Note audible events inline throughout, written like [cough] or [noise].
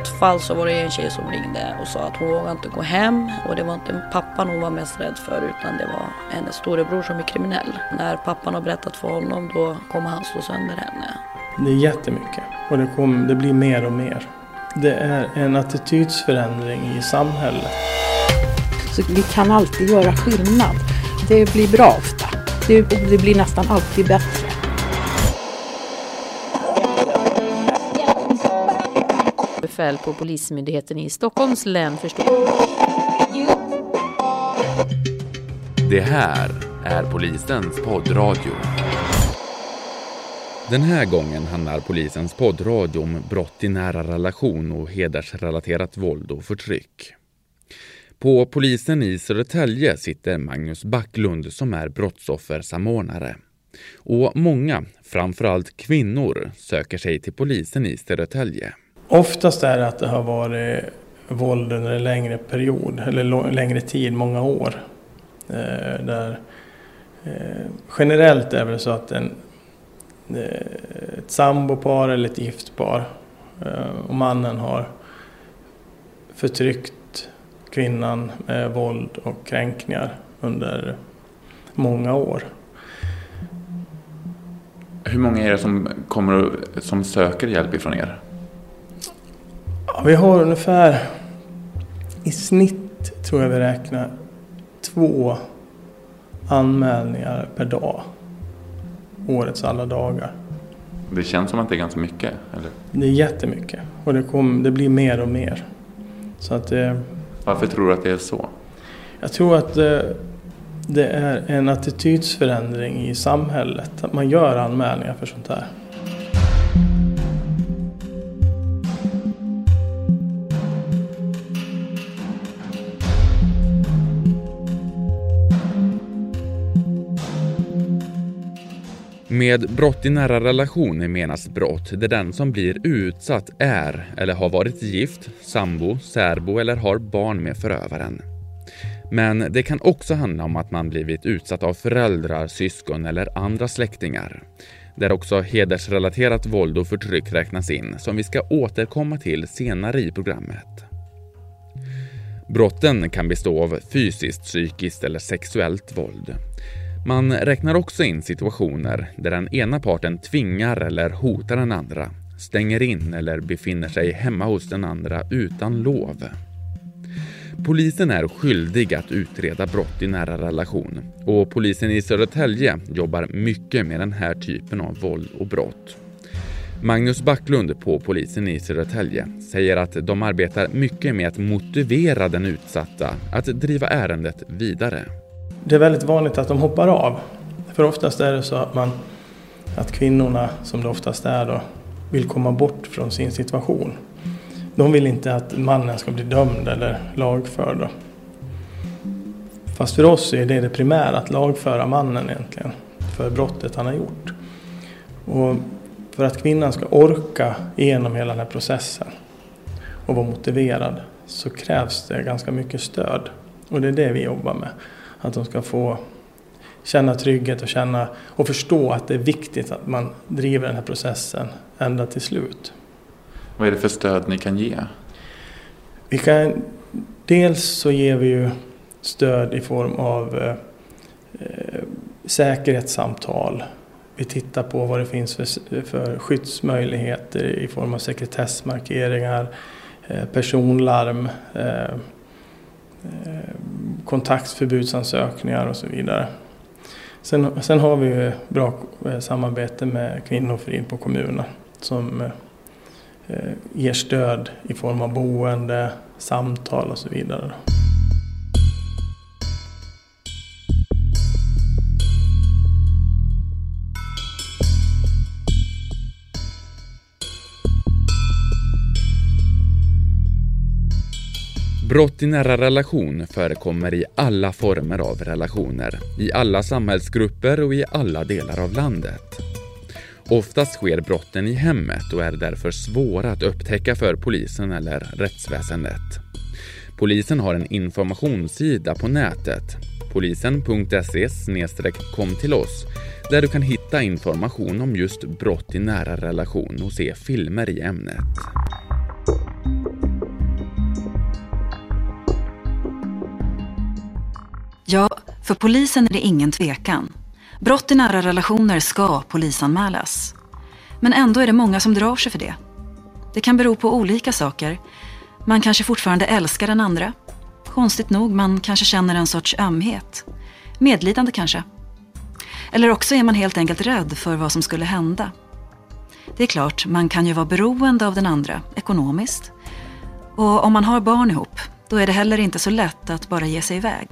ett fall så var det en tjej som ringde och sa att hon vågade inte gå hem och det var inte pappan hon var mest rädd för utan det var hennes storebror som är kriminell. När pappan har berättat för honom då kommer han slå sönder henne. Det är jättemycket och det, kommer, det blir mer och mer. Det är en attitydsförändring i samhället. Så vi kan alltid göra skillnad. Det blir bra ofta. Det, det blir nästan alltid bättre. Kväll på Polismyndigheten i Stockholms län förstår. Det här är polisens poddradio. Den här gången handlar polisens poddradio om brott i nära relation och hedersrelaterat våld och förtryck. På polisen i Södertälje sitter Magnus Backlund som är brottsoffersamordnare. Och många, framförallt kvinnor, söker sig till polisen i Södertälje. Oftast är det att det har varit våld under en längre period, eller längre tid, många år. Eh, där, eh, generellt är det så att en, eh, ett sambopar eller ett gift par eh, och mannen har förtryckt kvinnan med våld och kränkningar under många år. Hur många är det som, kommer, som söker hjälp ifrån er? Ja, vi har ungefär i snitt tror jag vi räknar två anmälningar per dag. Årets alla dagar. Det känns som att det är ganska mycket? Eller? Det är jättemycket och det, kom, det blir mer och mer. Så att det, varför tror du att det är så? Jag tror att det, eh, det är en attitydsförändring i samhället. Att man gör anmälningar för sånt här. Med brott i nära relationer menas brott där den som blir utsatt är eller har varit gift, sambo, särbo eller har barn med förövaren. Men det kan också handla om att man blivit utsatt av föräldrar, syskon eller andra släktingar. Där också hedersrelaterat våld och förtryck räknas in, som vi ska återkomma till senare i programmet. Brotten kan bestå av fysiskt, psykiskt eller sexuellt våld. Man räknar också in situationer där den ena parten tvingar eller hotar den andra, stänger in eller befinner sig hemma hos den andra utan lov. Polisen är skyldig att utreda brott i nära relation och polisen i Södertälje jobbar mycket med den här typen av våld och brott. Magnus Backlund på polisen i Södertälje säger att de arbetar mycket med att motivera den utsatta att driva ärendet vidare det är väldigt vanligt att de hoppar av. För oftast är det så att, man, att kvinnorna, som det oftast är då, vill komma bort från sin situation. De vill inte att mannen ska bli dömd eller lagförd. Då. Fast för oss är det det primära, att lagföra mannen egentligen för brottet han har gjort. Och för att kvinnan ska orka igenom hela den här processen och vara motiverad så krävs det ganska mycket stöd. Och det är det vi jobbar med. Att de ska få känna trygghet och känna och förstå att det är viktigt att man driver den här processen ända till slut. Vad är det för stöd ni kan ge? Vi kan, dels så ger vi ju stöd i form av eh, säkerhetssamtal. Vi tittar på vad det finns för, för skyddsmöjligheter i form av sekretessmarkeringar, eh, personlarm, eh, Eh, kontaktförbudsansökningar och så vidare. Sen, sen har vi bra eh, samarbete med Kvinnofrid på kommunen som eh, eh, ger stöd i form av boende, samtal och så vidare. Brott i nära relation förekommer i alla former av relationer, i alla samhällsgrupper och i alla delar av landet. Oftast sker brotten i hemmet och är därför svåra att upptäcka för polisen eller rättsväsendet. Polisen har en informationssida på nätet, polisen.se kom till oss, där du kan hitta information om just brott i nära relation och se filmer i ämnet. Ja, för polisen är det ingen tvekan. Brott i nära relationer ska polisanmälas. Men ändå är det många som drar sig för det. Det kan bero på olika saker. Man kanske fortfarande älskar den andra. Konstigt nog, man kanske känner en sorts ömhet. Medlidande kanske. Eller också är man helt enkelt rädd för vad som skulle hända. Det är klart, man kan ju vara beroende av den andra ekonomiskt. Och om man har barn ihop, då är det heller inte så lätt att bara ge sig iväg.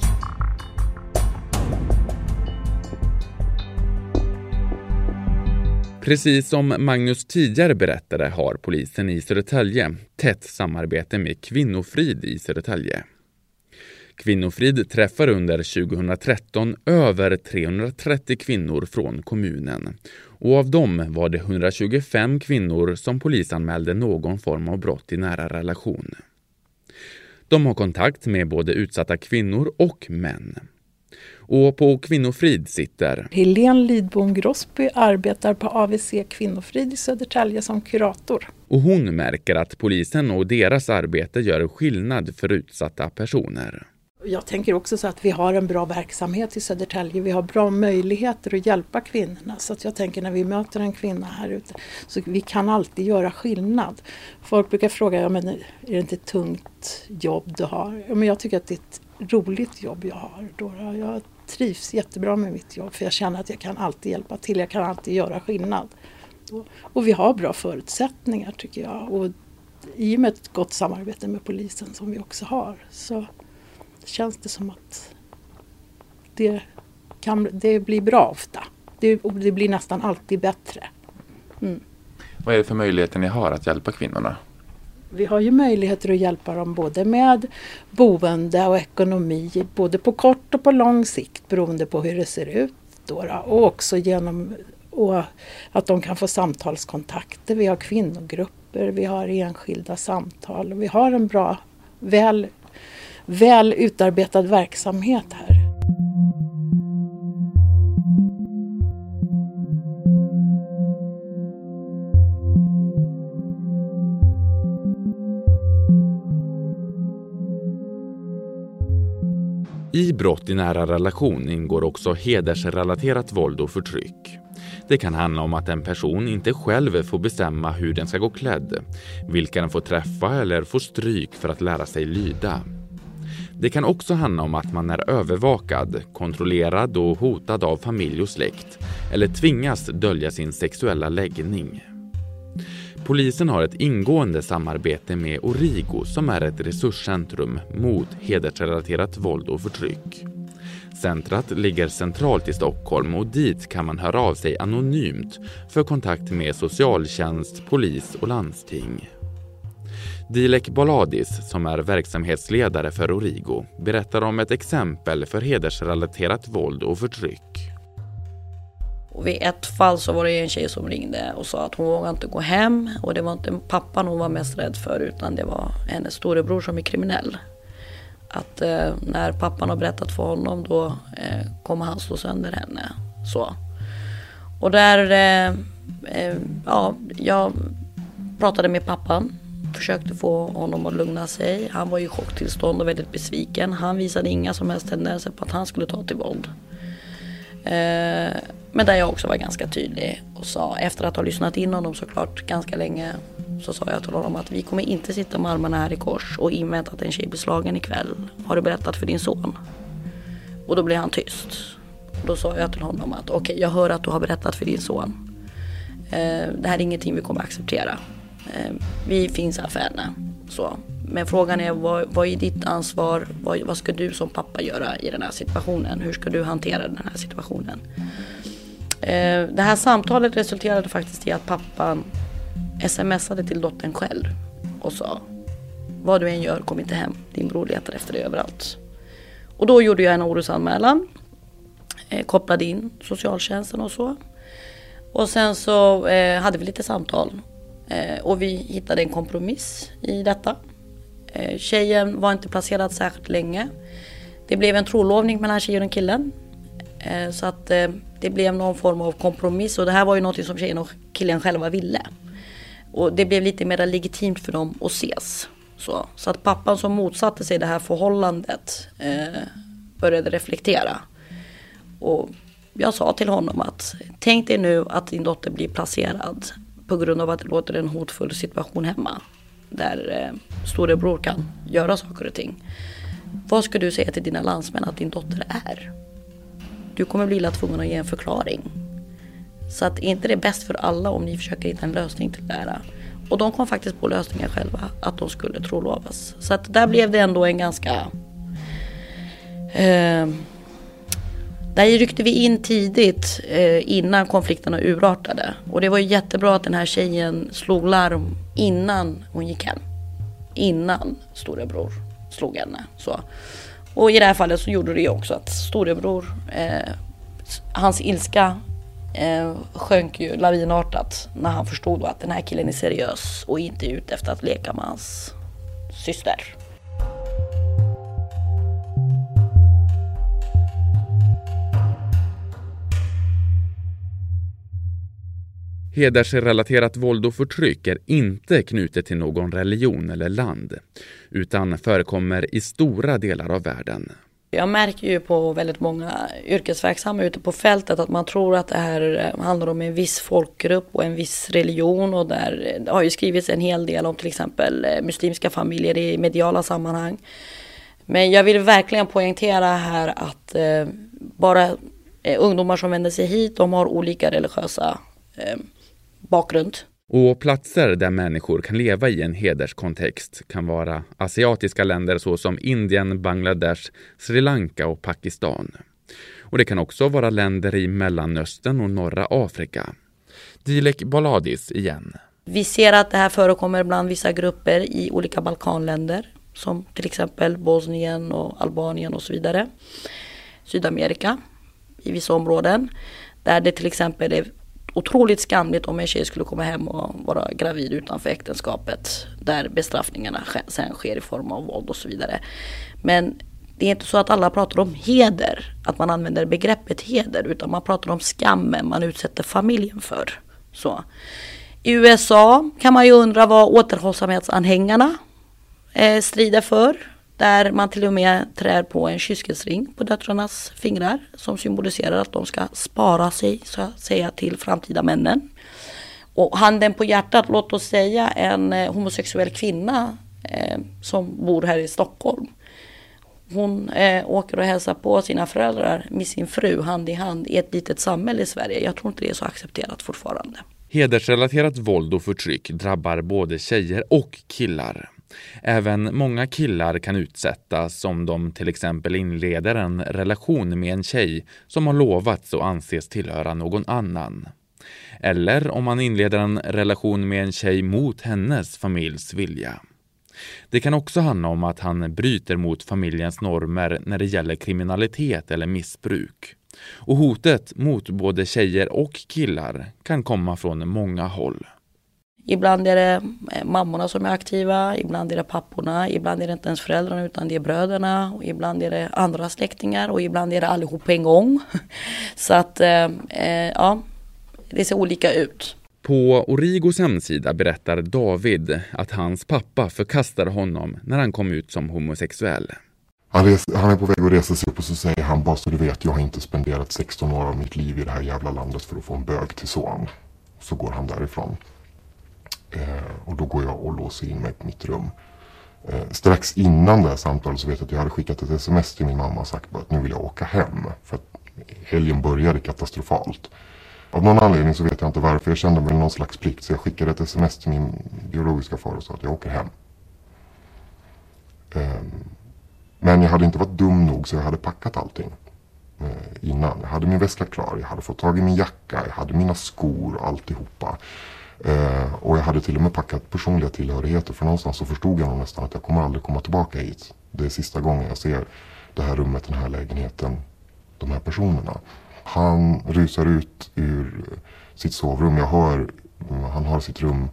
Precis som Magnus tidigare berättade har polisen i Södertälje tätt samarbete med Kvinnofrid i Södertälje. Kvinnofrid träffar under 2013 över 330 kvinnor från kommunen och av dem var det 125 kvinnor som polisanmälde någon form av brott i nära relation. De har kontakt med både utsatta kvinnor och män. Och på Kvinnofrid sitter Helene Lidbom Grossby arbetar på AVC Kvinnofrid i Södertälje som kurator. Och hon märker att polisen och deras arbete gör skillnad för utsatta personer. Jag tänker också så att vi har en bra verksamhet i Södertälje. Vi har bra möjligheter att hjälpa kvinnorna. Så att jag tänker när vi möter en kvinna här ute så vi kan alltid göra skillnad. Folk brukar fråga, ja, men är det inte ett tungt jobb du har? Ja, men jag tycker att det är ett roligt jobb jag har. Jag trivs jättebra med mitt jobb för jag känner att jag kan alltid hjälpa till. Jag kan alltid göra skillnad. Och vi har bra förutsättningar tycker jag. Och i och med ett gott samarbete med polisen som vi också har så känns det som att det, kan, det blir bra ofta. Det, det blir nästan alltid bättre. Mm. Vad är det för möjligheter ni har att hjälpa kvinnorna? Vi har ju möjligheter att hjälpa dem både med boende och ekonomi, både på kort och på lång sikt beroende på hur det ser ut. Då, och också genom och att de kan få samtalskontakter. Vi har kvinnogrupper, vi har enskilda samtal och vi har en bra, väl väl utarbetad verksamhet här. I brott i nära relation ingår också hedersrelaterat våld och förtryck. Det kan handla om att en person inte själv får bestämma hur den ska gå klädd, vilka den får träffa eller får stryk för att lära sig lyda. Det kan också handla om att man är övervakad, kontrollerad och hotad av familj och släkt eller tvingas dölja sin sexuella läggning. Polisen har ett ingående samarbete med Origo som är ett resurscentrum mot hedersrelaterat våld och förtryck. Centrat ligger centralt i Stockholm och dit kan man höra av sig anonymt för kontakt med socialtjänst, polis och landsting. Dilek Baladis, som är verksamhetsledare för Origo, berättar om ett exempel för hedersrelaterat våld och förtryck. Och vid ett fall så var det en tjej som ringde och sa att hon vågade inte gå hem och det var inte pappan hon var mest rädd för utan det var hennes storebror som är kriminell. Att eh, när pappan har berättat för honom då eh, kommer han slå sönder henne. Så. Och där, eh, eh ja, jag pratade med pappan försökte få honom att lugna sig. Han var i chocktillstånd och väldigt besviken. Han visade inga som helst tendenser på att han skulle ta till våld. Eh, men där jag också var ganska tydlig och sa efter att ha lyssnat in honom såklart ganska länge så sa jag till honom att vi kommer inte sitta med armarna här i kors och invänta att en tjej blir slagen ikväll. Har du berättat för din son? Och då blev han tyst. Då sa jag till honom att okej, okay, jag hör att du har berättat för din son. Eh, det här är ingenting vi kommer acceptera. Eh, vi finns här för henne. Så. Men frågan är vad, vad är ditt ansvar? Vad, vad, ska du som pappa göra i den här situationen? Hur ska du hantera den här situationen? Eh, det här samtalet resulterade faktiskt i att pappan smsade till dottern själv och sa Vad du än gör, kom inte hem. Din bror letar efter dig överallt. Och då gjorde jag en orosanmälan. Eh, kopplade in socialtjänsten och så. Och sen så eh, hade vi lite samtal Eh, och vi hittade en kompromiss i detta. Eh, tjejen var inte placerad särskilt länge. Det blev en trolovning mellan tjejen och killen. Eh, så att det blev någon form av kompromiss och det här var ju något som tjejen och killen själva ville. Och det blev lite mer legitimt för dem att ses. Så, så att pappan som motsatte sig det här förhållandet eh, började reflektera. Och jag sa till honom att tänk dig nu att din dotter blir placerad på grund av att det låter en hotfull situation hemma. Där eh, storebror kan göra saker och ting. Vad ska du säga till dina landsmän att din dotter är? Du kommer bli tvungen att ge en förklaring. Så att inte det är bäst för alla om ni försöker hitta en lösning till det här. Och de kom faktiskt på lösningen själva, att de skulle trolovas. Så att där blev det ändå en ganska... Eh, där ryckte vi in tidigt eh, innan konflikterna urartade. Och det var jättebra att den här tjejen slog larm innan hon gick hem. Innan storebror slog henne. Så. Och i det här fallet så gjorde det ju också att storebror, eh, hans ilska eh, sjönk ju lavinartat när han förstod att den här killen är seriös och inte ute efter att leka med hans syster. Hedersrelaterat våld och förtryck är inte knutet till någon religion eller land, utan förekommer i stora delar av världen. Jag märker ju på väldigt många yrkesverksamma ute på fältet att man tror att det här eh, handlar om en viss folkgrupp och en viss religion och där eh, det har ju skrivits en hel del om till exempel eh, muslimska familjer i mediala sammanhang. Men jag vill verkligen poängtera här att bara ungdomar som vänder sig hit, de har olika religiösa eh, bakgrund. Och platser där människor kan leva i en hederskontext kan vara asiatiska länder såsom Indien, Bangladesh, Sri Lanka och Pakistan. Och det kan också vara länder i Mellanöstern och norra Afrika. Dilek Baladis igen. Vi ser att det här förekommer bland vissa grupper i olika Balkanländer som till exempel Bosnien och Albanien och så vidare. Sydamerika i vissa områden där det till exempel är otroligt skamligt om en tjej skulle komma hem och vara gravid utanför äktenskapet. Där bestraffningarna sen sker i form av våld och så vidare. Men det är inte så att alla pratar om heder, att man använder begreppet heder, utan man pratar om skammen man utsätter familjen för. Så. I USA kan man ju undra vad återhållsamhetsanhängarna eh, strider för. Där man till och med trär på en kyskhetsring på döttrarnas fingrar som symboliserar att de ska spara sig så att säga till framtida männen. Och handen på hjärtat, låt oss säga en eh, homosexuell kvinna eh, som bor här i Stockholm. Hon eh, åker och hälsar på sina föräldrar med sin fru hand i hand i ett litet samhälle i Sverige. Jag tror inte det är så accepterat fortfarande. Hedersrelaterat våld och förtryck drabbar både tjejer och killar. Även många killar kan utsättas om de till exempel inleder en relation med en tjej som har lovats och anses tillhöra någon annan. Eller om man inleder en relation med en tjej mot hennes familjs vilja. Det kan också handla om att han bryter mot familjens normer när det gäller kriminalitet eller missbruk. Och hotet mot både tjejer och killar kan komma från många håll. Ibland är det eh, mammorna som är aktiva, ibland är det papporna, ibland är det inte ens föräldrarna utan det är bröderna och ibland är det andra släktingar och ibland är det allihop på en gång. [laughs] Så att eh, eh, ja, det ser olika ut. På Origos hemsida berättar David att hans pappa förkastade honom när han kom ut som homosexuell. Han, res, han är på väg att resa sig upp och så säger han bara så du vet jag har inte spenderat 16 år av mitt liv i det här jävla landet för att få en bög till son. Så går han därifrån. Eh, och då går jag och låser in mig på mitt rum. Eh, strax innan det här samtalet så vet jag att jag hade skickat ett sms till min mamma och sagt att nu vill jag åka hem. För att helgen började katastrofalt. Av någon anledning så vet jag inte varför. Jag kände väl någon slags plikt. Så jag skickade ett sms till min biologiska far och sa att jag åker hem. Eh, men jag hade inte varit dum nog så jag hade packat allting eh, innan. Jag hade min väska klar, jag hade fått tag i min jacka, jag hade mina skor och alltihopa. Eh, och jag hade till och med packat personliga tillhörigheter för någonstans så förstod jag nog nästan att jag kommer aldrig komma tillbaka hit. Det är sista gången jag ser det här rummet, den här lägenheten, de här personerna. Han rusar ut ur sitt sovrum. Jag hör, mm, han har sitt rum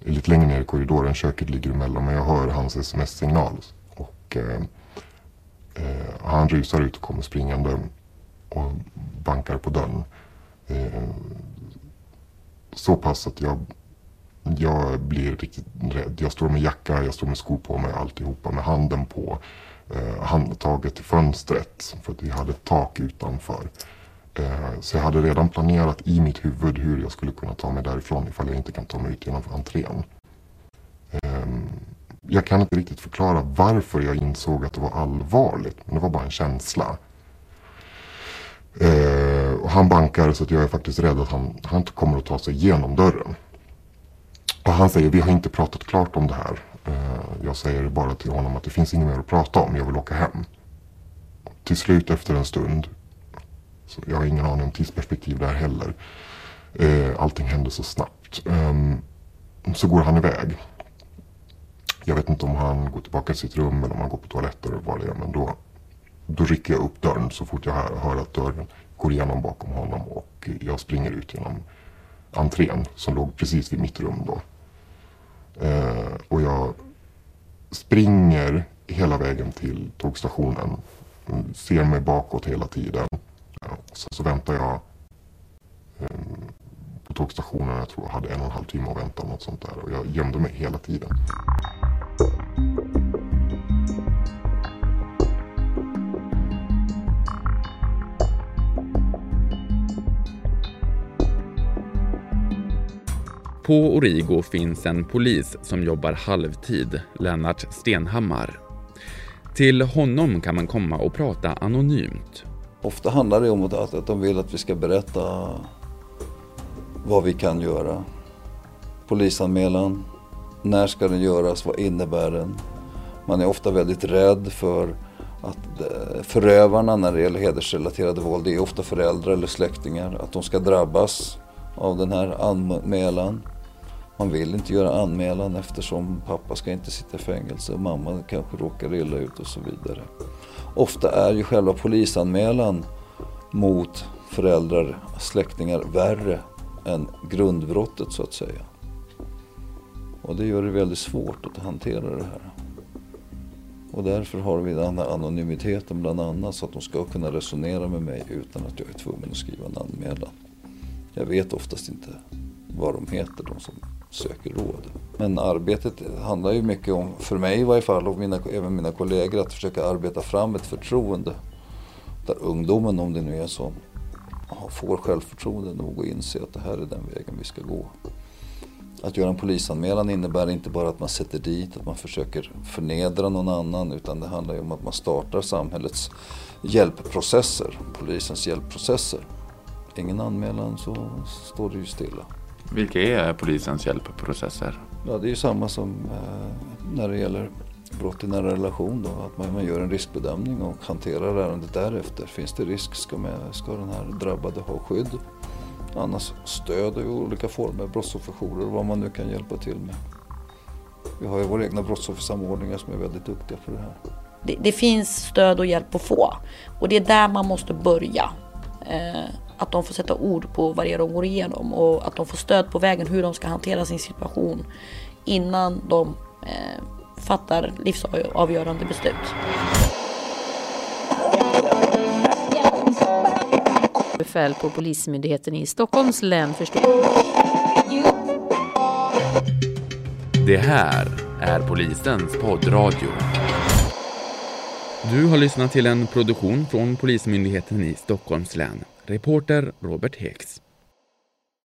lite längre ner i korridoren. Köket ligger emellan men jag hör hans sms-signal. Och eh, eh, han rusar ut och kommer springande och bankar på dörren. Eh, så pass att jag, jag blir riktigt rädd. Jag står med jacka, jag står med skor på mig alltihopa med handen på eh, handtaget till fönstret för att vi hade ett tak utanför. Eh, så jag hade redan planerat i mitt huvud hur jag skulle kunna ta mig därifrån ifall jag inte kan ta mig ut genom entrén. Eh, jag kan inte riktigt förklara varför jag insåg att det var allvarligt, men det var bara en känsla. Och han bankar så att jag är faktiskt rädd att han, han inte kommer att ta sig igenom dörren. Och han säger, vi har inte pratat klart om det här. Eh, jag säger bara till honom att det finns inget mer att prata om, jag vill åka hem. Till slut efter en stund, så jag har ingen aning om tidsperspektiv där heller. Eh, allting händer så snabbt. Ehm, så går han iväg. Jag vet inte om han går tillbaka till sitt rum eller om han går på toaletten eller vad det är. Men då, då rycker jag upp dörren så fort jag hör, hör att dörren går igenom bakom honom. Och jag springer ut genom entrén som låg precis vid mitt rum då. Eh, och jag springer hela vägen till tågstationen. Ser mig bakåt hela tiden. Eh, sen så väntar jag eh, på tågstationen. Jag tror jag hade en och en halv timme att vänta. Något sånt där. Och jag gömde mig hela tiden. På Origo finns en polis som jobbar halvtid, Lennart Stenhammar. Till honom kan man komma och prata anonymt. Ofta handlar det om att, att de vill att vi ska berätta vad vi kan göra. Polisanmälan, när ska den göras, vad innebär den? Man är ofta väldigt rädd för att eh, förövarna när det gäller hedersrelaterade våld, det är ofta föräldrar eller släktingar, att de ska drabbas av den här anmälan. Man vill inte göra anmälan eftersom pappa ska inte sitta i fängelse och mamma kanske råkar illa ut och så vidare. Ofta är ju själva polisanmälan mot föräldrar, släktingar värre än grundbrottet så att säga. Och det gör det väldigt svårt att hantera det här. Och därför har vi den här anonymiteten bland annat så att de ska kunna resonera med mig utan att jag är tvungen att skriva en anmälan. Jag vet oftast inte vad de heter, de som söker råd. Men arbetet handlar ju mycket om, för mig i varje fall och mina, även mina kollegor, att försöka arbeta fram ett förtroende. Där ungdomen, om det nu är så, får självförtroende nog att inse att det här är den vägen vi ska gå. Att göra en polisanmälan innebär inte bara att man sätter dit, att man försöker förnedra någon annan utan det handlar ju om att man startar samhällets hjälpprocesser, polisens hjälpprocesser. Ingen anmälan så står det ju stilla. Vilka är polisens hjälpprocesser? Ja, det är ju samma som eh, när det gäller brott i nära relation. Då, att man, gör en riskbedömning och hanterar ärendet därefter. Finns det risk ska, man, ska den här drabbade ha skydd. Annars stöd i olika former, brottsofferjourer och vad man nu kan hjälpa till med. Vi har ju våra egna brottsoffersamordningar som är väldigt duktiga på det här. Det, det finns stöd och hjälp att få och det är där man måste börja. Eh, att de får sätta ord på vad det är de går igenom och att de får stöd på vägen hur de ska hantera sin situation innan de eh, fattar livsavgörande beslut. Befäl på Polismyndigheten i Stockholms län förstår. Det här är polisens poddradio. Du har lyssnat till en produktion från Polismyndigheten i Stockholms län. Reporter Robert Heks.